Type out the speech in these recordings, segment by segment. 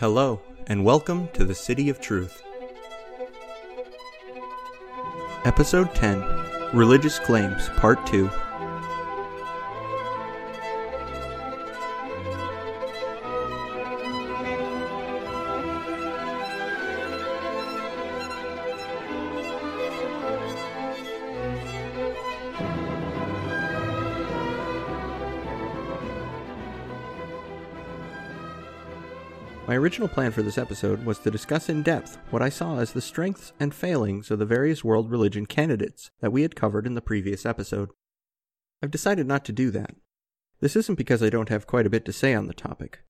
Hello, and welcome to the City of Truth. Episode 10 Religious Claims, Part 2. Original plan for this episode was to discuss in depth what I saw as the strengths and failings of the various world religion candidates that we had covered in the previous episode. I've decided not to do that. This isn't because I don't have quite a bit to say on the topic.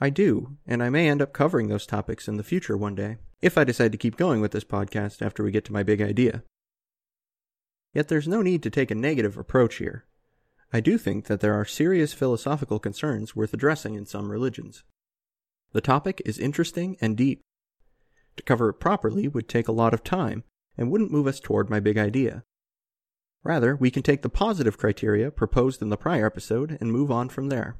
I do, and I may end up covering those topics in the future one day, if I decide to keep going with this podcast after we get to my big idea. Yet there's no need to take a negative approach here. I do think that there are serious philosophical concerns worth addressing in some religions. The topic is interesting and deep. To cover it properly would take a lot of time and wouldn't move us toward my big idea. Rather, we can take the positive criteria proposed in the prior episode and move on from there.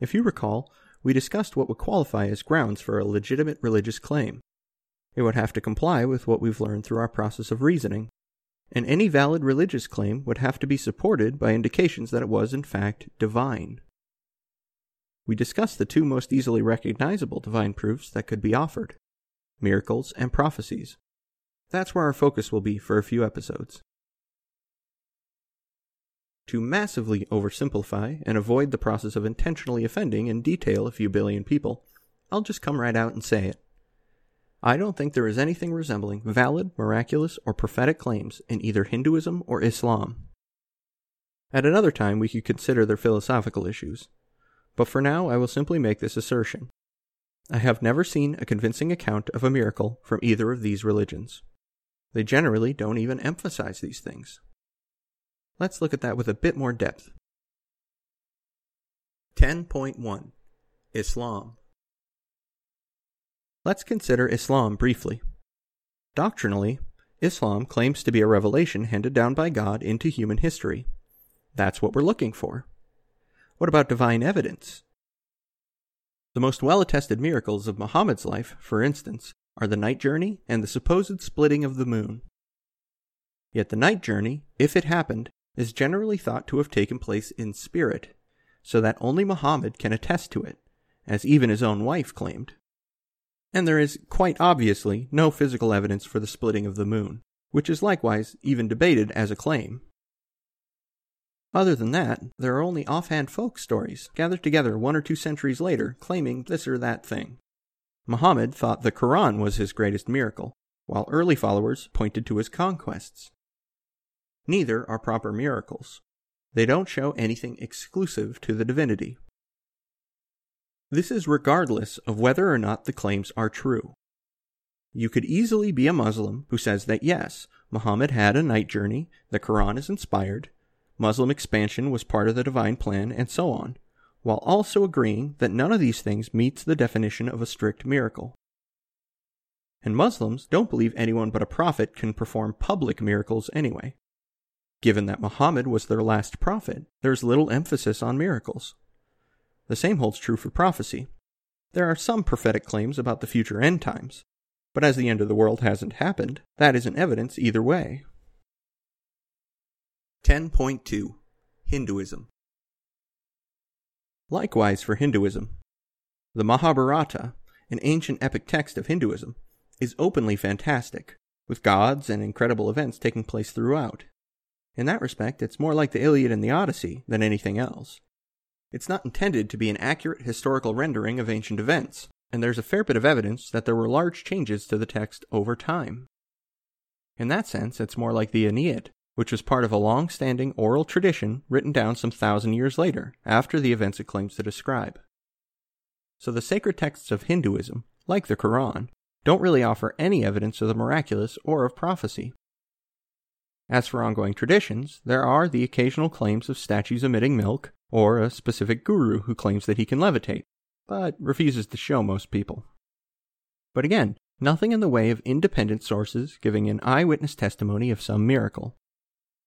If you recall, we discussed what would qualify as grounds for a legitimate religious claim. It would have to comply with what we've learned through our process of reasoning, and any valid religious claim would have to be supported by indications that it was, in fact, divine we discussed the two most easily recognizable divine proofs that could be offered miracles and prophecies. That's where our focus will be for a few episodes. To massively oversimplify and avoid the process of intentionally offending in detail a few billion people, I'll just come right out and say it. I don't think there is anything resembling valid, miraculous, or prophetic claims in either Hinduism or Islam. At another time, we could consider their philosophical issues, but for now I will simply make this assertion. I have never seen a convincing account of a miracle from either of these religions. They generally don't even emphasize these things. Let's look at that with a bit more depth. 10.1 Islam Let's consider Islam briefly. Doctrinally, Islam claims to be a revelation handed down by God into human history. That's what we're looking for. What about divine evidence? The most well attested miracles of Muhammad's life, for instance, are the night journey and the supposed splitting of the moon. Yet the night journey, if it happened, is generally thought to have taken place in spirit, so that only Muhammad can attest to it, as even his own wife claimed. And there is, quite obviously, no physical evidence for the splitting of the moon, which is likewise even debated as a claim. Other than that, there are only offhand folk stories gathered together one or two centuries later claiming this or that thing. Muhammad thought the Quran was his greatest miracle, while early followers pointed to his conquests. Neither are proper miracles. They don't show anything exclusive to the divinity. This is regardless of whether or not the claims are true. You could easily be a Muslim who says that yes, Muhammad had a night journey, the Quran is inspired, Muslim expansion was part of the divine plan, and so on, while also agreeing that none of these things meets the definition of a strict miracle. And Muslims don't believe anyone but a prophet can perform public miracles anyway. Given that Muhammad was their last prophet, there is little emphasis on miracles. The same holds true for prophecy. There are some prophetic claims about the future end times, but as the end of the world hasn't happened, that isn't evidence either way. 10.2 Hinduism Likewise for Hinduism. The Mahabharata, an ancient epic text of Hinduism, is openly fantastic, with gods and incredible events taking place throughout. In that respect, it's more like the Iliad and the Odyssey than anything else. It's not intended to be an accurate historical rendering of ancient events, and there's a fair bit of evidence that there were large changes to the text over time. In that sense, it's more like the Aeneid, which was part of a long standing oral tradition written down some thousand years later, after the events it claims to describe. So the sacred texts of Hinduism, like the Quran, don't really offer any evidence of the miraculous or of prophecy. As for ongoing traditions, there are the occasional claims of statues emitting milk, or a specific guru who claims that he can levitate, but refuses to show most people. But again, nothing in the way of independent sources giving an eyewitness testimony of some miracle.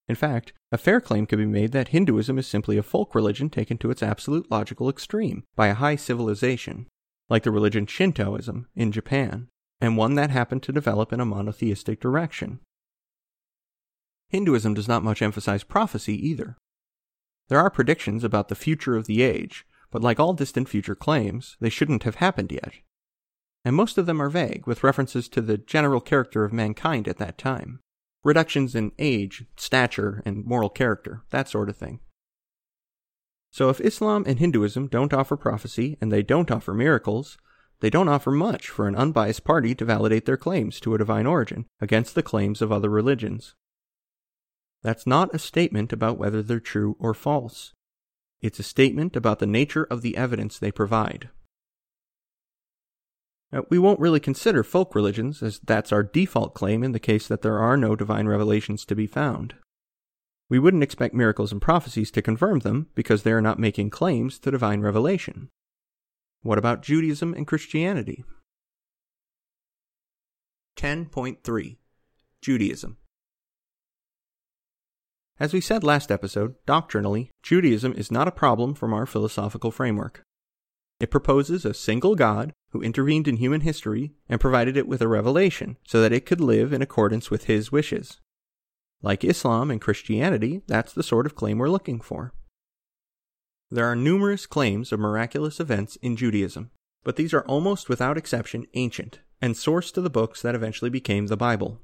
In fact, a fair claim could be made that Hinduism is simply a folk religion taken to its absolute logical extreme by a high civilization. like the religion Shintoism in Japan, and one that happened to develop in a monotheistic direction. Hinduism does not much emphasize prophecy either. There are predictions about the future of the age, but like all distant future claims, they shouldn't have happened yet. And most of them are vague, with references to the general character of mankind at that time. Reductions in age, stature, and moral character, that sort of thing. So if Islam and Hinduism don't offer prophecy and they don't offer miracles, they don't offer much for an unbiased party to validate their claims to a divine origin against the claims of other religions. That's not a statement about whether they're true or false. It's a statement about the nature of the evidence they provide. We won't really consider folk religions, as that's our default claim in the case that there are no divine revelations to be found. We wouldn't expect miracles and prophecies to confirm them because they are not making claims to divine revelation. What about Judaism and Christianity? 10.3 Judaism As we said last episode, doctrinally, Judaism is not a problem from our philosophical framework. It proposes a single God who intervened in human history and provided it with a revelation so that it could live in accordance with his wishes. Like Islam and Christianity, that's the sort of claim we're looking for. There are numerous claims of miraculous events in Judaism, but these are almost without exception ancient and sourced to the books that eventually became the Bible.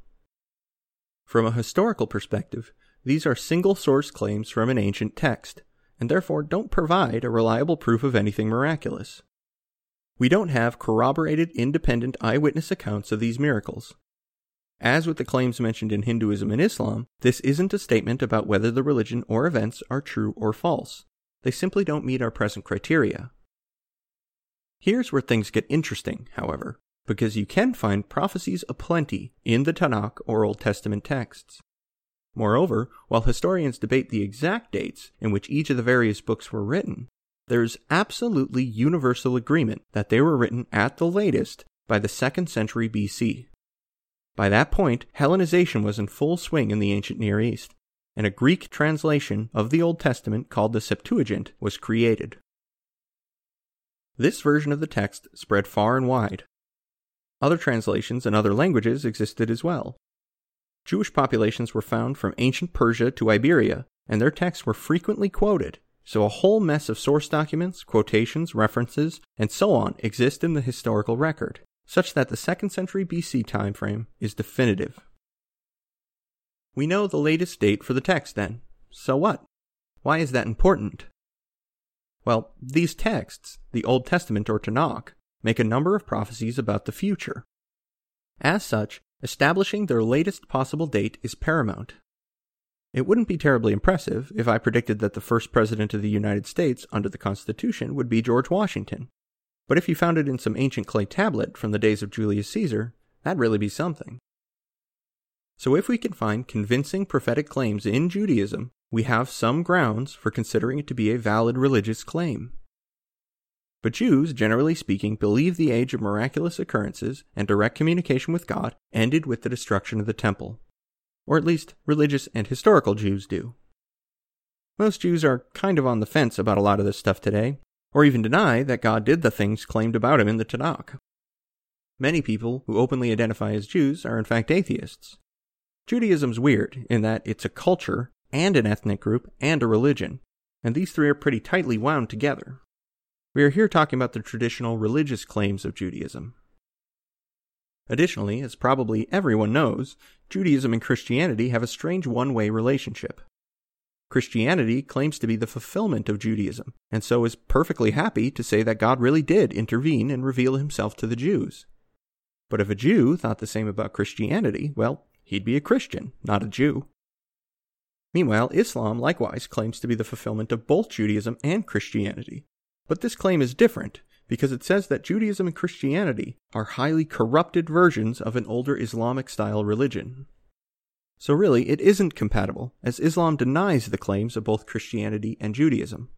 From a historical perspective, these are single source claims from an ancient text, and therefore don't provide a reliable proof of anything miraculous. We don't have corroborated independent eyewitness accounts of these miracles. As with the claims mentioned in Hinduism and Islam, this isn't a statement about whether the religion or events are true or false. They simply don't meet our present criteria. Here's where things get interesting, however, because you can find prophecies aplenty in the Tanakh or Old Testament texts. Moreover, while historians debate the exact dates in which each of the various books were written, there's absolutely universal agreement that they were written at the latest by the 2nd century BC. By that point, Hellenization was in full swing in the ancient Near East, and a Greek translation of the Old Testament called the Septuagint was created. This version of the text spread far and wide. Other translations in other languages existed as well, Jewish populations were found from ancient Persia to Iberia, and their texts were frequently quoted, so a whole mess of source documents, quotations, references, and so on exist in the historical record, such that the 2nd century BC timeframe is definitive. We know the latest date for the text then. So what? Why is that important? Well, these texts, the Old Testament or Tanakh, make a number of prophecies about the future. As such, establishing their latest possible date is paramount. It wouldn't be terribly impressive if I predicted that the first president of the United States under the Constitution would be George Washington. But if you found it in some ancient clay tablet from the days of Julius Caesar, that'd really be something. So if we can find convincing prophetic claims in Judaism, we have some grounds for considering it to be a valid religious claim. But Jews, generally speaking, believe the age of miraculous occurrences and direct communication with God ended with the destruction of the temple. Or at least, religious and historical Jews do. Most Jews are kind of on the fence about a lot of this stuff today, or even deny that God did the things claimed about him in the Tanakh. Many people who openly identify as Jews are in fact atheists. Judaism's weird in that it's a culture and an ethnic group and a religion, and these three are pretty tightly wound together. We are here talking about the traditional religious claims of Judaism. Additionally, as probably everyone knows, Judaism and Christianity have a strange one way relationship. Christianity claims to be the fulfillment of Judaism, and so is perfectly happy to say that God really did intervene and reveal himself to the Jews. But if a Jew thought the same about Christianity, well, he'd be a Christian, not a Jew. Meanwhile, Islam likewise claims to be the fulfillment of both Judaism and Christianity, but this claim is different because it says that Judaism and Christianity are highly corrupted versions of an older Islamic style religion. So really, it isn't compatible, as Islam denies the claims of both Christianity and Judaism.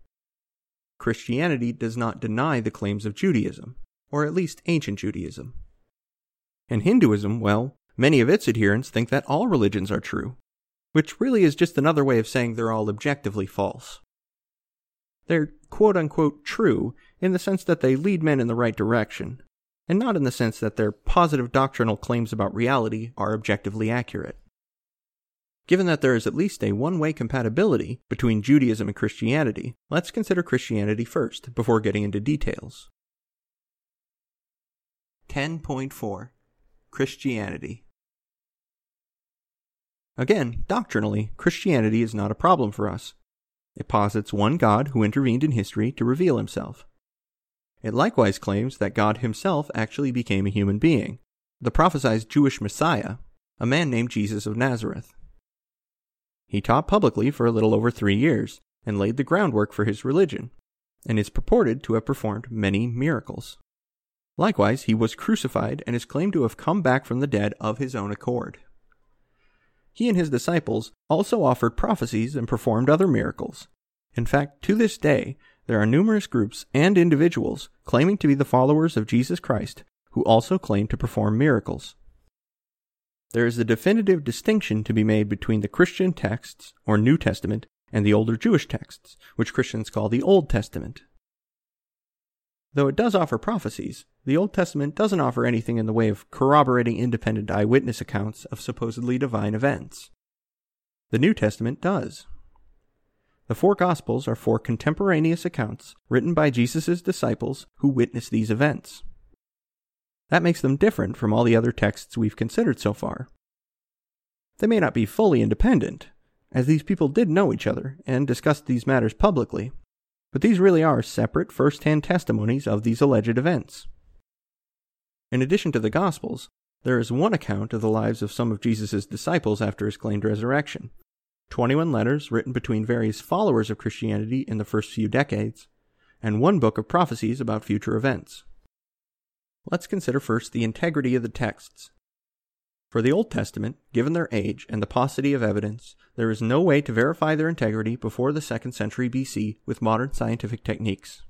Christianity does not deny the claims of Judaism, or at least ancient Judaism. And Hinduism, well, many of its adherents think that all religions are true, which really is just another way of saying they're all objectively false. They're quote unquote true in the sense that they lead men in the right direction, and not in the sense that their positive doctrinal claims about reality are objectively accurate. Given that there is at least a one way compatibility between Judaism and Christianity, let's consider Christianity first before getting into details. 10.4 Christianity Again, doctrinally, Christianity is not a problem for us. It posits one God who intervened in history to reveal himself. It likewise claims that God himself actually became a human being, the prophesied Jewish Messiah, a man named Jesus of Nazareth. He taught publicly for a little over three years and laid the groundwork for his religion, and is purported to have performed many miracles. Likewise, he was crucified and is claimed to have come back from the dead of his own accord. He and his disciples also offered prophecies and performed other miracles. In fact, to this day, there are numerous groups and individuals claiming to be the followers of Jesus Christ who also claim to perform miracles. There is a definitive distinction to be made between the Christian texts, or New Testament, and the older Jewish texts, which Christians call the Old Testament. Though it does offer prophecies, the Old Testament doesn't offer anything in the way of corroborating independent eyewitness accounts of supposedly divine events. The New Testament does. The four Gospels are four contemporaneous accounts written by Jesus' disciples who witnessed these events. That makes them different from all the other texts we've considered so far. They may not be fully independent, as these people did know each other and discussed these matters publicly, but these really are separate first hand testimonies of these alleged events. In addition to the Gospels, there is one account of the lives of some of Jesus' disciples after his claimed resurrection 21 letters written between various followers of Christianity in the first few decades, and one book of prophecies about future events. Let's consider first the integrity of the texts. For the Old Testament, given their age and the paucity of evidence, there is no way to verify their integrity before the 2nd century BC with modern scientific techniques.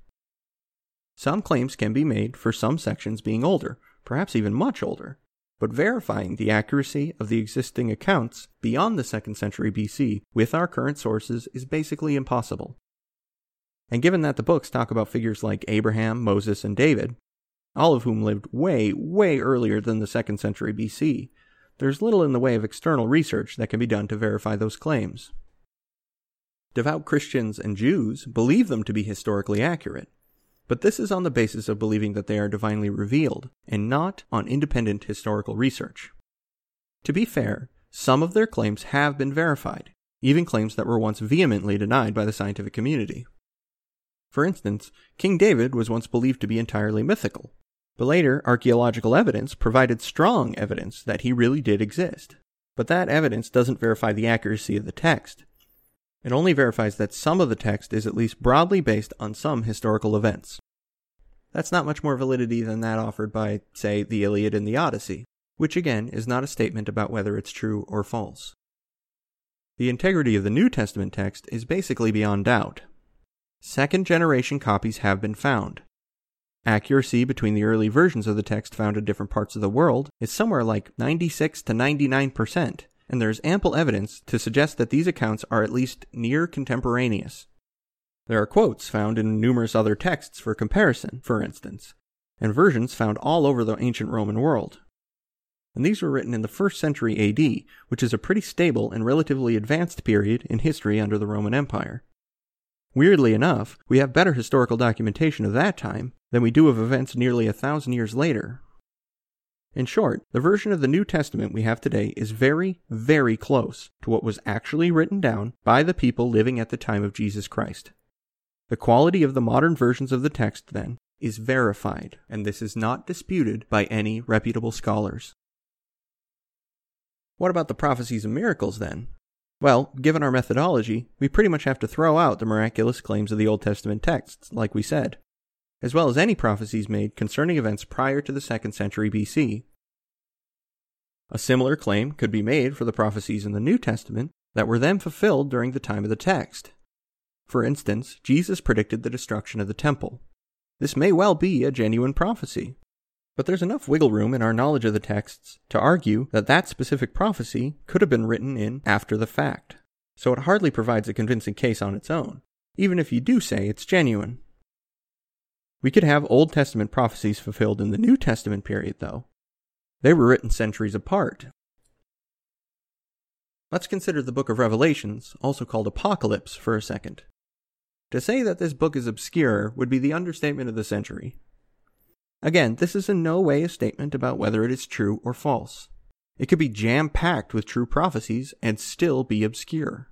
Some claims can be made for some sections being older, perhaps even much older, but verifying the accuracy of the existing accounts beyond the 2nd century BC with our current sources is basically impossible. And given that the books talk about figures like Abraham, Moses, and David, all of whom lived way, way earlier than the 2nd century BC, there's little in the way of external research that can be done to verify those claims. Devout Christians and Jews believe them to be historically accurate, but this is on the basis of believing that they are divinely revealed, and not on independent historical research. To be fair, some of their claims have been verified, even claims that were once vehemently denied by the scientific community. For instance, King David was once believed to be entirely mythical, but later archaeological evidence provided strong evidence that he really did exist. But that evidence doesn't verify the accuracy of the text, it only verifies that some of the text is at least broadly based on some historical events. That's not much more validity than that offered by, say, the Iliad and the Odyssey, which again is not a statement about whether it's true or false. The integrity of the New Testament text is basically beyond doubt. Second generation copies have been found. Accuracy between the early versions of the text found in different parts of the world is somewhere like 96 to 99 percent, and there is ample evidence to suggest that these accounts are at least near contemporaneous. There are quotes found in numerous other texts for comparison, for instance, and versions found all over the ancient Roman world. And these were written in the 1st century AD, which is a pretty stable and relatively advanced period in history under the Roman Empire. Weirdly enough, we have better historical documentation of that time than we do of events nearly a thousand years later, in short, the version of the New Testament we have today is very, very close to what was actually written down by the people living at the time of Jesus Christ. The quality of the modern versions of the text, then, is verified, and this is not disputed by any reputable scholars. What about the prophecies and miracles, then? Well, given our methodology, we pretty much have to throw out the miraculous claims of the Old Testament texts, like we said as well as any prophecies made concerning events prior to the 2nd century BC. A similar claim could be made for the prophecies in the New Testament that were then fulfilled during the time of the text. For instance, Jesus predicted the destruction of the temple. This may well be a genuine prophecy. But there's enough wiggle room in our knowledge of the texts to argue that that specific prophecy could have been written in after the fact. So it hardly provides a convincing case on its own, even if you do say it's genuine. We could have Old Testament prophecies fulfilled in the New Testament period, though. They were written centuries apart. Let's consider the book of Revelations, also called Apocalypse, for a second. To say that this book is obscure would be the understatement of the century. Again, this is in no way a statement about whether it is true or false. It could be jam packed with true prophecies and still be obscure.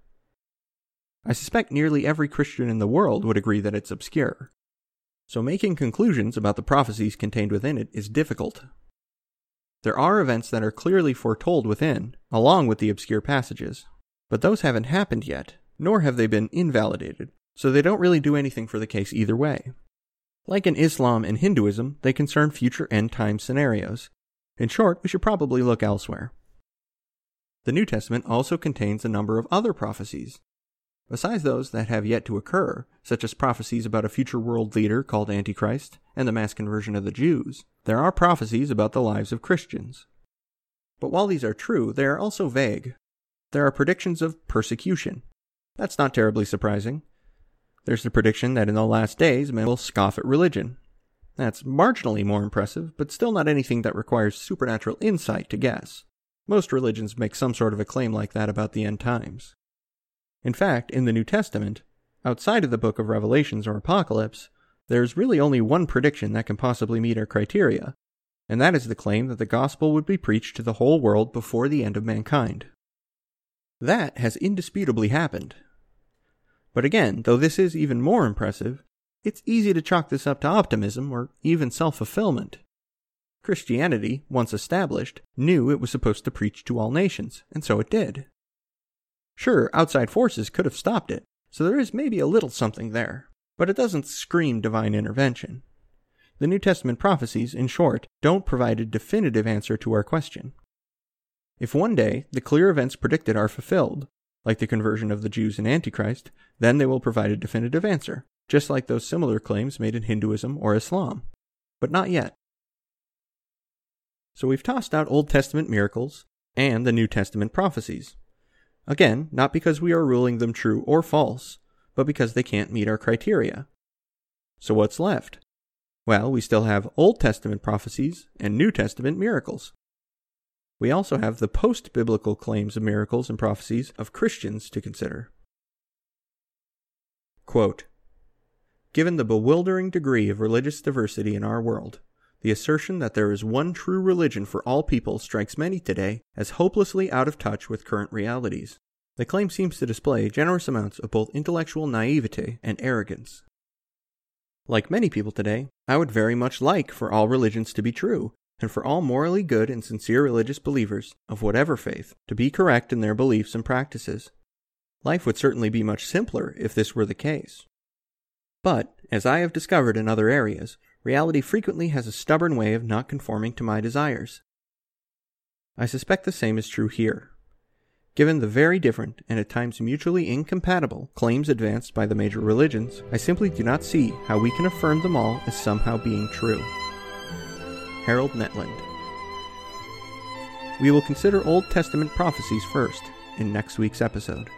I suspect nearly every Christian in the world would agree that it's obscure. So making conclusions about the prophecies contained within it is difficult. There are events that are clearly foretold within, along with the obscure passages, but those haven't happened yet, nor have they been invalidated, so they don't really do anything for the case either way. Like in Islam and Hinduism, they concern future end time scenarios. In short, we should probably look elsewhere. The New Testament also contains a number of other prophecies. Besides those that have yet to occur, such as prophecies about a future world leader called Antichrist and the mass conversion of the Jews, there are prophecies about the lives of Christians. But while these are true, they are also vague. There are predictions of persecution. That's not terribly surprising. There's the prediction that in the last days men will scoff at religion. That's marginally more impressive, but still not anything that requires supernatural insight to guess. Most religions make some sort of a claim like that about the end times. In fact, in the New Testament, outside of the book of Revelations or Apocalypse, there's really only one prediction that can possibly meet our criteria, and that is the claim that the gospel would be preached to the whole world before the end of mankind. That has indisputably happened, but again, though this is even more impressive, it's easy to chalk this up to optimism or even self fulfillment. Christianity, once established, knew it was supposed to preach to all nations, and so it did. Sure, outside forces could have stopped it, so there is maybe a little something there, but it doesn't scream divine intervention. The New Testament prophecies, in short, don't provide a definitive answer to our question. If one day the clear events predicted are fulfilled, like the conversion of the Jews in Antichrist, then they will provide a definitive answer, just like those similar claims made in Hinduism or Islam. But not yet. So we've tossed out Old Testament miracles and the New Testament prophecies. Again, not because we are ruling them true or false, but because they can't meet our criteria. So what's left? Well, we still have Old Testament prophecies and New Testament miracles. We also have the post biblical claims of miracles and prophecies of Christians to consider. Quote, Given the bewildering degree of religious diversity in our world, the assertion that there is one true religion for all people strikes many today as hopelessly out of touch with current realities. The claim seems to display generous amounts of both intellectual naivete and arrogance. Like many people today, I would very much like for all religions to be true, and for all morally good and sincere religious believers, of whatever faith, to be correct in their beliefs and practices. Life would certainly be much simpler if this were the case. But, as I have discovered in other areas, reality frequently has a stubborn way of not conforming to my desires. I suspect the same is true here. Given the very different and at times mutually incompatible claims advanced by the major religions, I simply do not see how we can affirm them all as somehow being true. Harold Netland. We will consider Old Testament prophecies first in next week's episode.